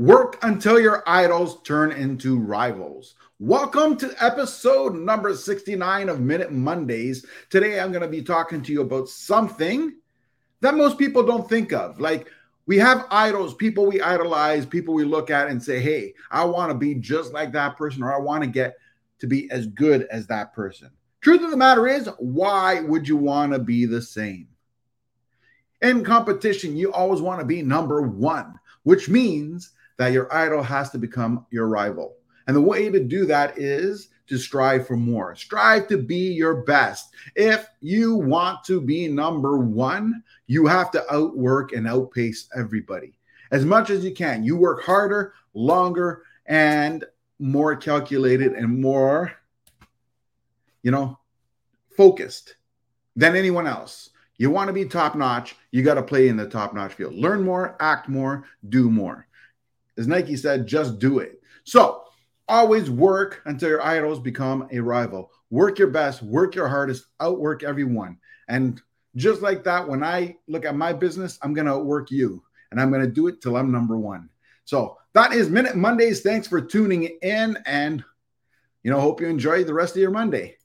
Work until your idols turn into rivals. Welcome to episode number 69 of Minute Mondays. Today, I'm going to be talking to you about something that most people don't think of. Like, we have idols, people we idolize, people we look at and say, hey, I want to be just like that person, or I want to get to be as good as that person. Truth of the matter is, why would you want to be the same? In competition, you always want to be number one, which means that your idol has to become your rival. And the way to do that is to strive for more. Strive to be your best. If you want to be number one, you have to outwork and outpace everybody as much as you can. You work harder, longer, and more calculated and more, you know, focused than anyone else. You want to be top notch, you got to play in the top notch field. Learn more, act more, do more. As Nike said, just do it. So always work until your idols become a rival. Work your best, work your hardest, outwork everyone. And just like that, when I look at my business, I'm going to outwork you and I'm going to do it till I'm number one. So that is Minute Mondays. Thanks for tuning in and, you know, hope you enjoy the rest of your Monday.